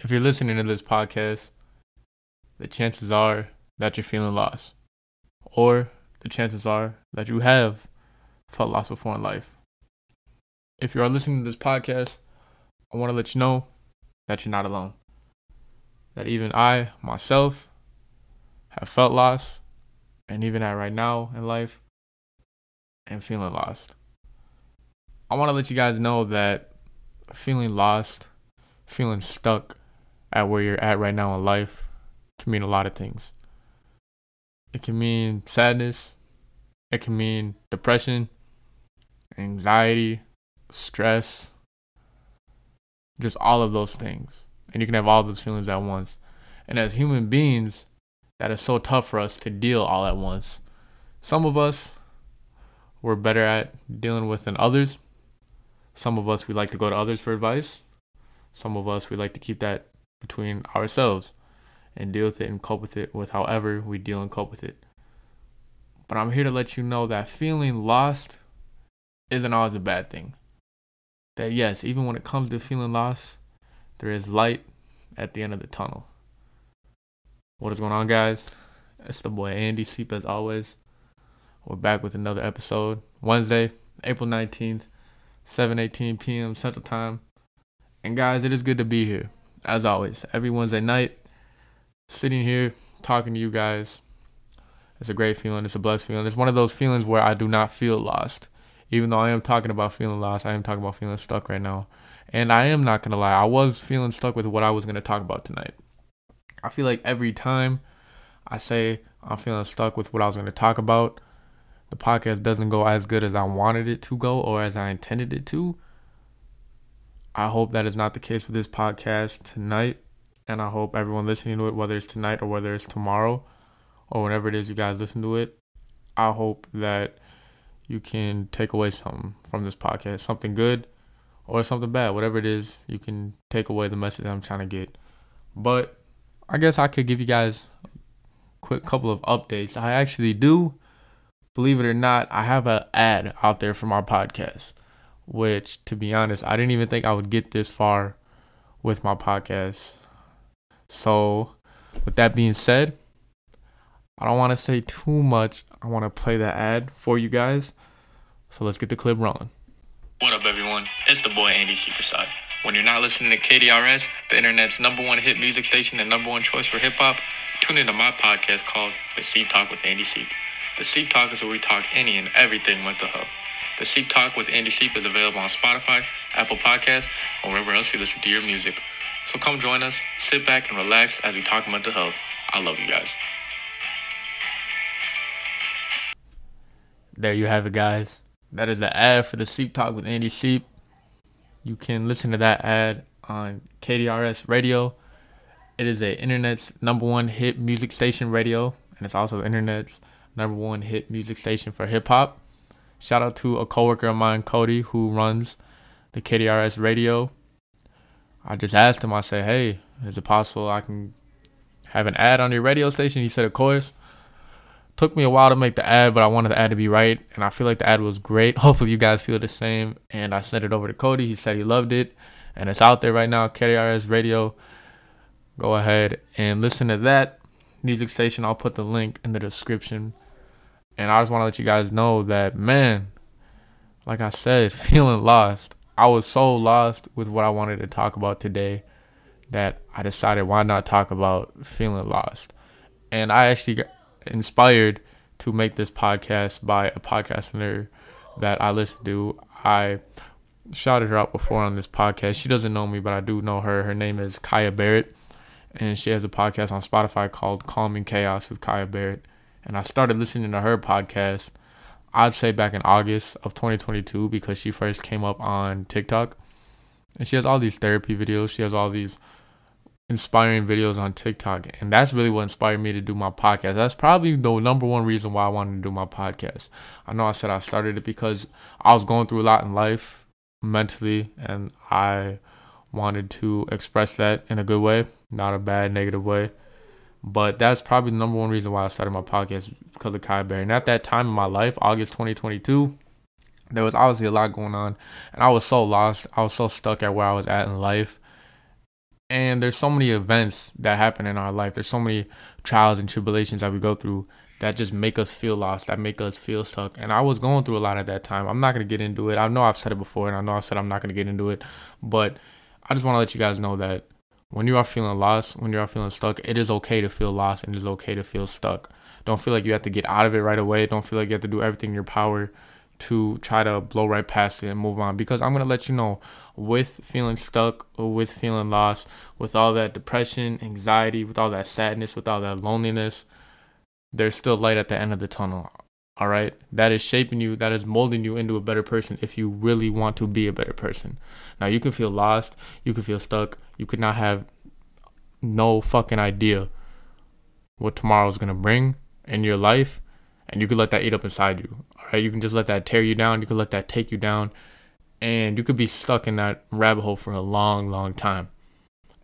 if you're listening to this podcast, the chances are that you're feeling lost. Or the chances are that you have felt lost before in life. If you are listening to this podcast, I want to let you know that you're not alone. That even I, myself, have felt lost, and even at right now in life, am feeling lost. I want to let you guys know that feeling lost, feeling stuck at where you're at right now in life can mean a lot of things. It can mean sadness, it can mean depression, anxiety, stress, just all of those things. And you can have all those feelings at once. And as human beings, that is so tough for us to deal all at once. Some of us we're better at dealing with than others. Some of us we like to go to others for advice. Some of us we like to keep that between ourselves and deal with it and cope with it with however we deal and cope with it. But I'm here to let you know that feeling lost isn't always a bad thing. That yes, even when it comes to feeling lost, there is light at the end of the tunnel. What is going on, guys? It's the boy Andy Seep as always. We're back with another episode. Wednesday, April 19th, 7:18 p.m. Central Time. And guys, it is good to be here. As always, every Wednesday night, sitting here talking to you guys. It's a great feeling. It's a blessed feeling. It's one of those feelings where I do not feel lost. Even though I am talking about feeling lost, I am talking about feeling stuck right now. And I am not going to lie, I was feeling stuck with what I was going to talk about tonight. I feel like every time I say I'm feeling stuck with what I was going to talk about, the podcast doesn't go as good as I wanted it to go or as I intended it to. I hope that is not the case with this podcast tonight. And I hope everyone listening to it, whether it's tonight or whether it's tomorrow or whenever it is you guys listen to it, I hope that you can take away something from this podcast, something good or something bad, whatever it is, you can take away the message I'm trying to get. But I guess I could give you guys a quick couple of updates. I actually do, believe it or not, I have an ad out there for my podcast, which to be honest, I didn't even think I would get this far with my podcast. So, with that being said, I don't want to say too much. I want to play the ad for you guys. So let's get the clip rolling. What up, everyone? It's the boy Andy Seeperside. When you're not listening to KDRS, the internet's number one hit music station and number one choice for hip hop, tune into my podcast called The Seep Talk with Andy Seep. The Seep Talk is where we talk any and everything mental health. The Seep Talk with Andy Seep is available on Spotify, Apple Podcasts, or wherever else you listen to your music. So come join us, sit back, and relax as we talk mental health. I love you guys. There you have it, guys. That is the ad for the Seep Talk with Andy Seep. You can listen to that ad on KDRS Radio. It is the internet's number one hit music station radio, and it's also the internet's number one hit music station for hip hop. Shout out to a coworker of mine, Cody, who runs the KDRS Radio. I just asked him. I said, "Hey, is it possible I can have an ad on your radio station?" He said, "Of course." Took me a while to make the ad, but I wanted the ad to be right, and I feel like the ad was great. Hopefully, you guys feel the same. And I sent it over to Cody. He said he loved it, and it's out there right now. KDRS Radio. Go ahead and listen to that music station. I'll put the link in the description. And I just want to let you guys know that, man, like I said, feeling lost. I was so lost with what I wanted to talk about today that I decided why not talk about feeling lost. And I actually got inspired to make this podcast by a podcaster that I listen to. I shouted her out before on this podcast. She doesn't know me, but I do know her. Her name is Kaya Barrett, and she has a podcast on Spotify called Calming Chaos with Kaya Barrett. And I started listening to her podcast, I'd say back in August of 2022, because she first came up on TikTok. And she has all these therapy videos. She has all these inspiring videos on TikTok. And that's really what inspired me to do my podcast. That's probably the number one reason why I wanted to do my podcast. I know I said I started it because I was going through a lot in life mentally and I wanted to express that in a good way, not a bad negative way. But that's probably the number one reason why I started my podcast because of Kai Berry. And at that time in my life, August 2022, there was obviously a lot going on. And I was so lost. I was so stuck at where I was at in life And there's so many events that happen in our life. There's so many trials and tribulations that we go through that just make us feel lost, that make us feel stuck. And I was going through a lot at that time. I'm not going to get into it. I know I've said it before and I know I said I'm not going to get into it, but I just want to let you guys know that when you are feeling lost, when you are feeling stuck, it is okay to feel lost and it is okay to feel stuck. Don't feel like you have to get out of it right away. Don't feel like you have to do everything in your power to try to blow right past it and move on because I'm going to let you know with feeling stuck or with feeling lost, with all that depression, anxiety, with all that sadness, with all that loneliness, there's still light at the end of the tunnel. All right. That is shaping you, that is molding you into a better person if you really want to be a better person. Now, you can feel lost, you can feel stuck, you could not have no fucking idea what tomorrow's to bring in your life, and you could let that eat up inside you. All right. You can just let that tear you down, you can let that take you down, and you could be stuck in that rabbit hole for a long, long time.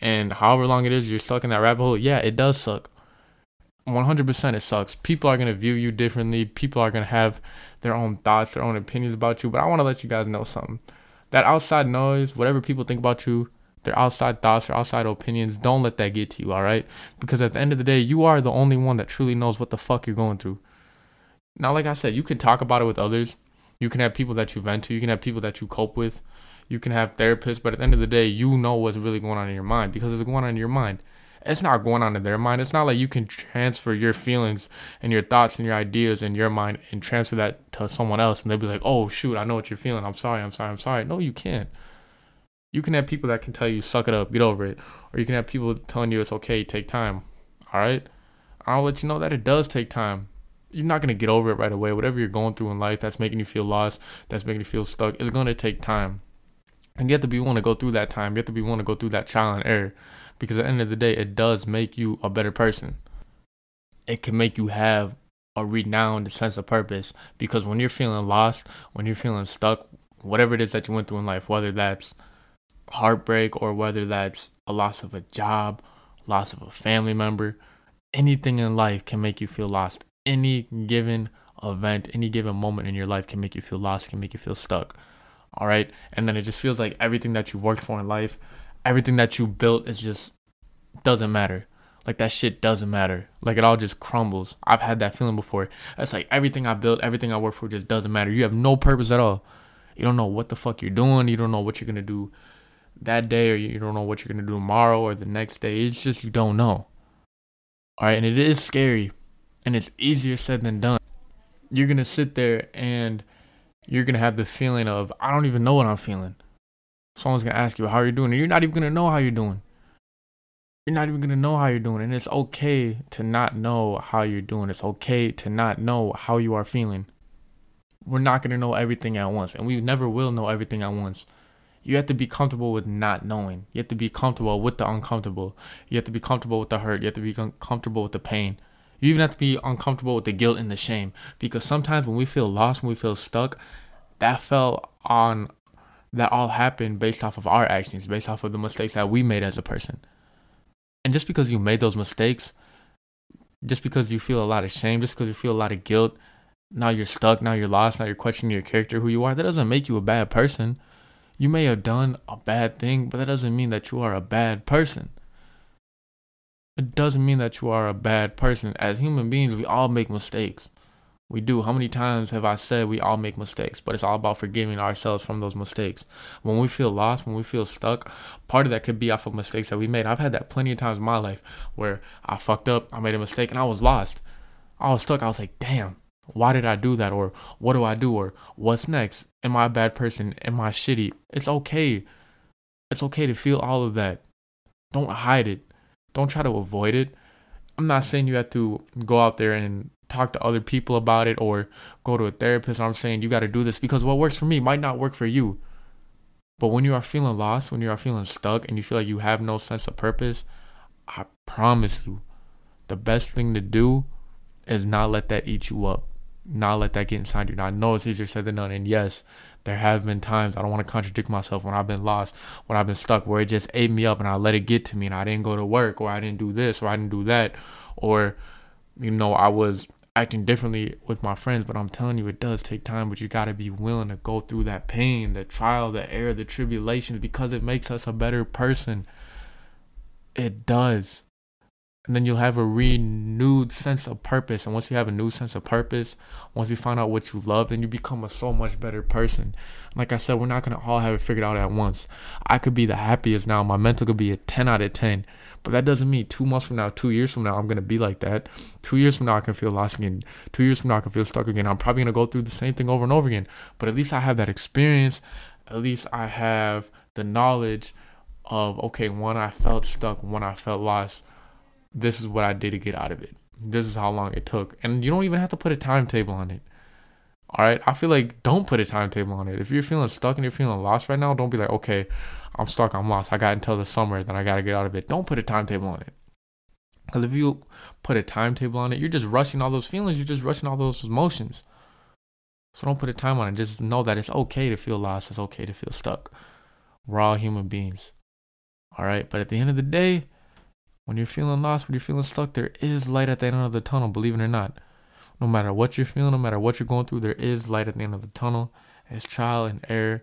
And however long it is you're stuck in that rabbit hole, yeah, it does suck 100% it sucks. People are going to view you differently. People are going to have their own thoughts, their own opinions about you. But I want to let you guys know something. That outside noise, whatever people think about you, their outside thoughts, their outside opinions, don't let that get to you, all right? Because at the end of the day, you are the only one that truly knows what the fuck you're going through. Now, like I said, you can talk about it with others. You can have people that you vent to. You can have people that you cope with. You can have therapists. But at the end of the day, you know what's really going on in your mind because it's going on in your mind it's not going on in their mind. It's not like you can transfer your feelings and your thoughts and your ideas in your mind and transfer that to someone else and they'll be like, oh, shoot, I know what you're feeling. I'm sorry, I'm sorry, I'm sorry. No, you can't. You can have people that can tell you, suck it up, get over it. Or you can have people telling you it's okay, take time. All right? I'll let you know that it does take time. You're not going to get over it right away. Whatever you're going through in life that's making you feel lost, that's making you feel stuck, it's going to take time. And you have to be willing to go through that time. You have to be willing to go through that trial and error because at the end of the day, it does make you a better person. It can make you have a renowned sense of purpose because when you're feeling lost, when you're feeling stuck, whatever it is that you went through in life, whether that's heartbreak or whether that's a loss of a job, loss of a family member, anything in life can make you feel lost. Any given event, any given moment in your life can make you feel lost, can make you feel stuck. All right. And then it just feels like everything that you've worked for in life everything that you built is just doesn't matter. Like that shit doesn't matter. Like it all just crumbles. I've had that feeling before. It's like everything I built, everything I work for just doesn't matter. You have no purpose at all. You don't know what the fuck you're doing. You don't know what you're gonna do that day, or you don't know what you're gonna do tomorrow or the next day. It's just you don't know. All right, and it is scary, and it's easier said than done. You're gonna sit there and you're gonna have the feeling of I don't even know what I'm feeling someone's gonna ask you how you're doing, and you're not even gonna know how you're doing. You're not even gonna know how you're doing, and it's okay to not know how you're doing. It's okay to not know how you are feeling. We're not gonna know everything at once, and we never will know everything at once. You have to be comfortable with not knowing. You have to be comfortable with the uncomfortable. You have to be comfortable with the hurt. You have to be comfortable with the pain. You even have to be uncomfortable with the guilt and the shame. Because sometimes when we feel lost, when we feel stuck, that fell on that all happened based off of our actions, based off of the mistakes that we made as a person. And just because you made those mistakes, just because you feel a lot of shame, just because you feel a lot of guilt, now you're stuck, now you're lost, now you're questioning your character, who you are, that doesn't make you a bad person. You may have done a bad thing, but that doesn't mean that you are a bad person. It doesn't mean that you are a bad person. As human beings, we all make mistakes. We do. How many times have I said we all make mistakes, but it's all about forgiving ourselves from those mistakes. When we feel lost, when we feel stuck, part of that could be off of mistakes that we made. I've had that plenty of times in my life where I fucked up, I made a mistake, and I was lost. I was stuck. I was like, damn, why did I do that? Or what do I do? Or what's next? Am I a bad person? Am I shitty? It's okay. It's okay to feel all of that. Don't hide it. Don't try to avoid it. I'm not saying you have to go out there and talk to other people about it or go to a therapist. I'm saying you got to do this because what works for me might not work for you. But when you are feeling lost, when you are feeling stuck and you feel like you have no sense of purpose, I promise you, the best thing to do is not let that eat you up. Not let that get inside you. Now, I know it's easier said than done. And yes, there have been times, I don't want to contradict myself, when I've been lost, when I've been stuck, where it just ate me up and I let it get to me and I didn't go to work or I didn't do this or I didn't do that. Or, you know, I was acting differently with my friends, but I'm telling you, it does take time. But you got to be willing to go through that pain, the trial, the error, the tribulations, because it makes us a better person. It does. And then you'll have a renewed sense of purpose. And once you have a new sense of purpose, once you find out what you love, then you become a so much better person. Like I said, we're not gonna all have it figured out at once. I could be the happiest now. My mental could be a 10 out of 10. But that doesn't mean two months from now, two years from now, I'm gonna be like that. Two years from now, I can feel lost again. Two years from now, I can feel stuck again. I'm probably gonna go through the same thing over and over again. But at least I have that experience. At least I have the knowledge of okay, when I felt stuck, when I felt lost, this is what I did to get out of it. This is how long it took. And you don't even have to put a timetable on it. All right. I feel like don't put a timetable on it. If you're feeling stuck and you're feeling lost right now, don't be like, okay, I'm stuck, I'm lost. I got until the summer, then I got to get out of it. Don't put a timetable on it. Because if you put a timetable on it, you're just rushing all those feelings. You're just rushing all those emotions. So don't put a time on it. Just know that it's okay to feel lost. It's okay to feel stuck. We're all human beings. All right. But at the end of the day, when you're feeling lost, when you're feeling stuck, there is light at the end of the tunnel, believe it or not. No matter what you're feeling, no matter what you're going through, there is light at the end of the tunnel. It's trial and error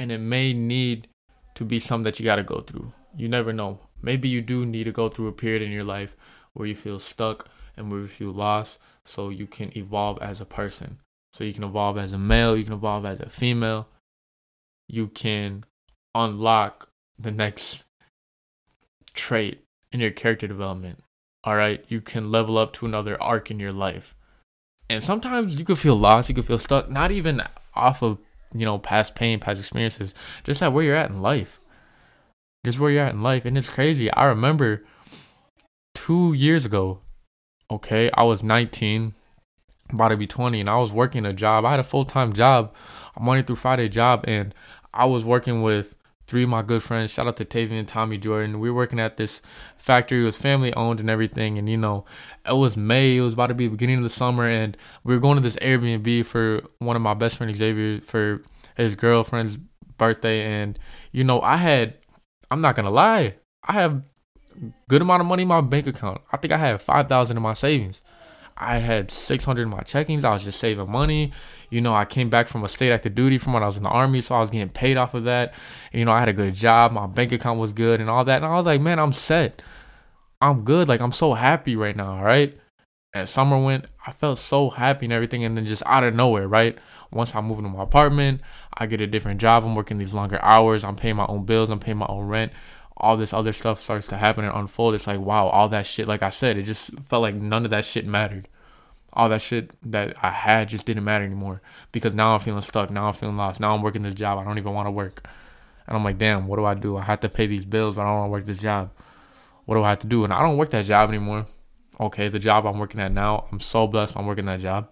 and it may need to be something that you got to go through. You never know. Maybe you do need to go through a period in your life where you feel stuck and where you feel lost so you can evolve as a person. So you can evolve as a male, you can evolve as a female. You can unlock the next trait in your character development. All right, you can level up to another arc in your life. And sometimes you could feel lost, you could feel stuck, not even off of you know, past pain, past experiences, just at where you're at in life. Just where you're at in life. And it's crazy. I remember two years ago, okay, I was 19, about to be 20, and I was working a job. I had a full time job, a Monday through Friday job, and I was working with three of my good friends. Shout out to Tavian and Tommy Jordan. We were working at this factory. It was family owned and everything. And you know, it was May. It was about to be beginning of the summer, and we were going to this Airbnb for one of my best friend Xavier for his girlfriend's birthday. And you know, I had. I'm not gonna lie. I have good amount of money in my bank account. I think I had five thousand in my savings. I had 600 in my checkings. I was just saving money. You know, I came back from a state active duty from when I was in the army, so I was getting paid off of that. And, you know, I had a good job. My bank account was good and all that. And I was like, man, I'm set. I'm good. Like, I'm so happy right now, right? And summer went, I felt so happy and everything. And then just out of nowhere, right? Once I move into my apartment, I get a different job. I'm working these longer hours. I'm paying my own bills. I'm paying my own rent all this other stuff starts to happen and unfold, it's like, wow, all that shit, like I said, it just felt like none of that shit mattered. All that shit that I had just didn't matter anymore because now I'm feeling stuck. Now I'm feeling lost. Now I'm working this job. I don't even want to work. And I'm like, damn, what do I do? I have to pay these bills, but I don't want to work this job. What do I have to do? And I don't work that job anymore. Okay, the job I'm working at now, I'm so blessed I'm working that job.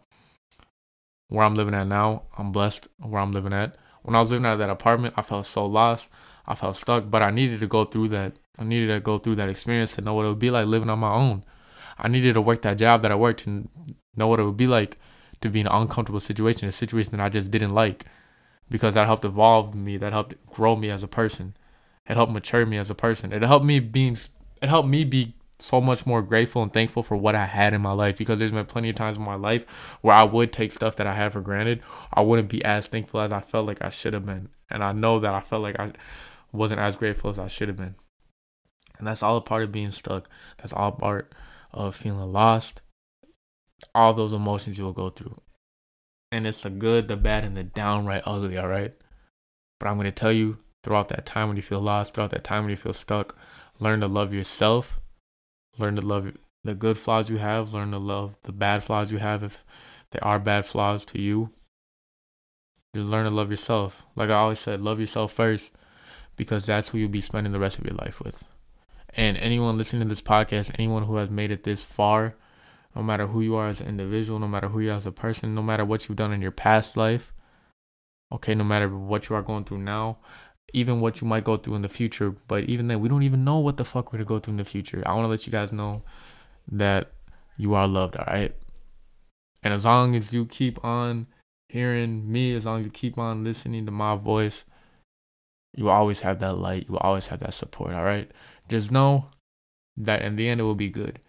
Where I'm living at now, I'm blessed where I'm living at. When I was living at that apartment, I felt so lost. I felt stuck, but I needed to go through that. I needed to go through that experience to know what it would be like living on my own. I needed to work that job that I worked and know what it would be like to be in an uncomfortable situation, a situation that I just didn't like, because that helped evolve me. That helped grow me as a person. It helped mature me as a person. It helped me being. It helped me be so much more grateful and thankful for what I had in my life because there's been plenty of times in my life where I would take stuff that I had for granted. I wouldn't be as thankful as I felt like I should have been. And I know that I felt like I wasn't as grateful as I should have been. And that's all a part of being stuck. That's all part of feeling lost. All those emotions you'll go through. And it's the good, the bad, and the downright ugly, all right? But I'm going to tell you throughout that time when you feel lost, throughout that time when you feel stuck, learn to love yourself. Learn to love the good flaws you have. Learn to love the bad flaws you have if they are bad flaws to you. Just learn to love yourself. Like I always said, love yourself first because that's who you'll be spending the rest of your life with. And anyone listening to this podcast, anyone who has made it this far, no matter who you are as an individual, no matter who you are as a person, no matter what you've done in your past life, okay, no matter what you are going through now, even what you might go through in the future, but even then, we don't even know what the fuck we're gonna go through in the future. I wanna let you guys know that you are loved, all right? And as long as you keep on hearing me, as long as you keep on listening to my voice, you will always have that light. You will always have that support. All right. Just know that in the end, it will be good.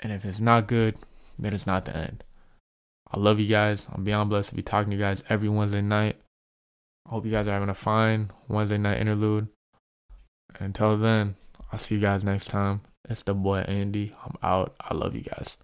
And if it's not good, then it's not the end. I love you guys. I'm beyond blessed to be talking to you guys every Wednesday night. I hope you guys are having a fine Wednesday night interlude. Until then, I'll see you guys next time. It's the boy Andy. I'm out. I love you guys.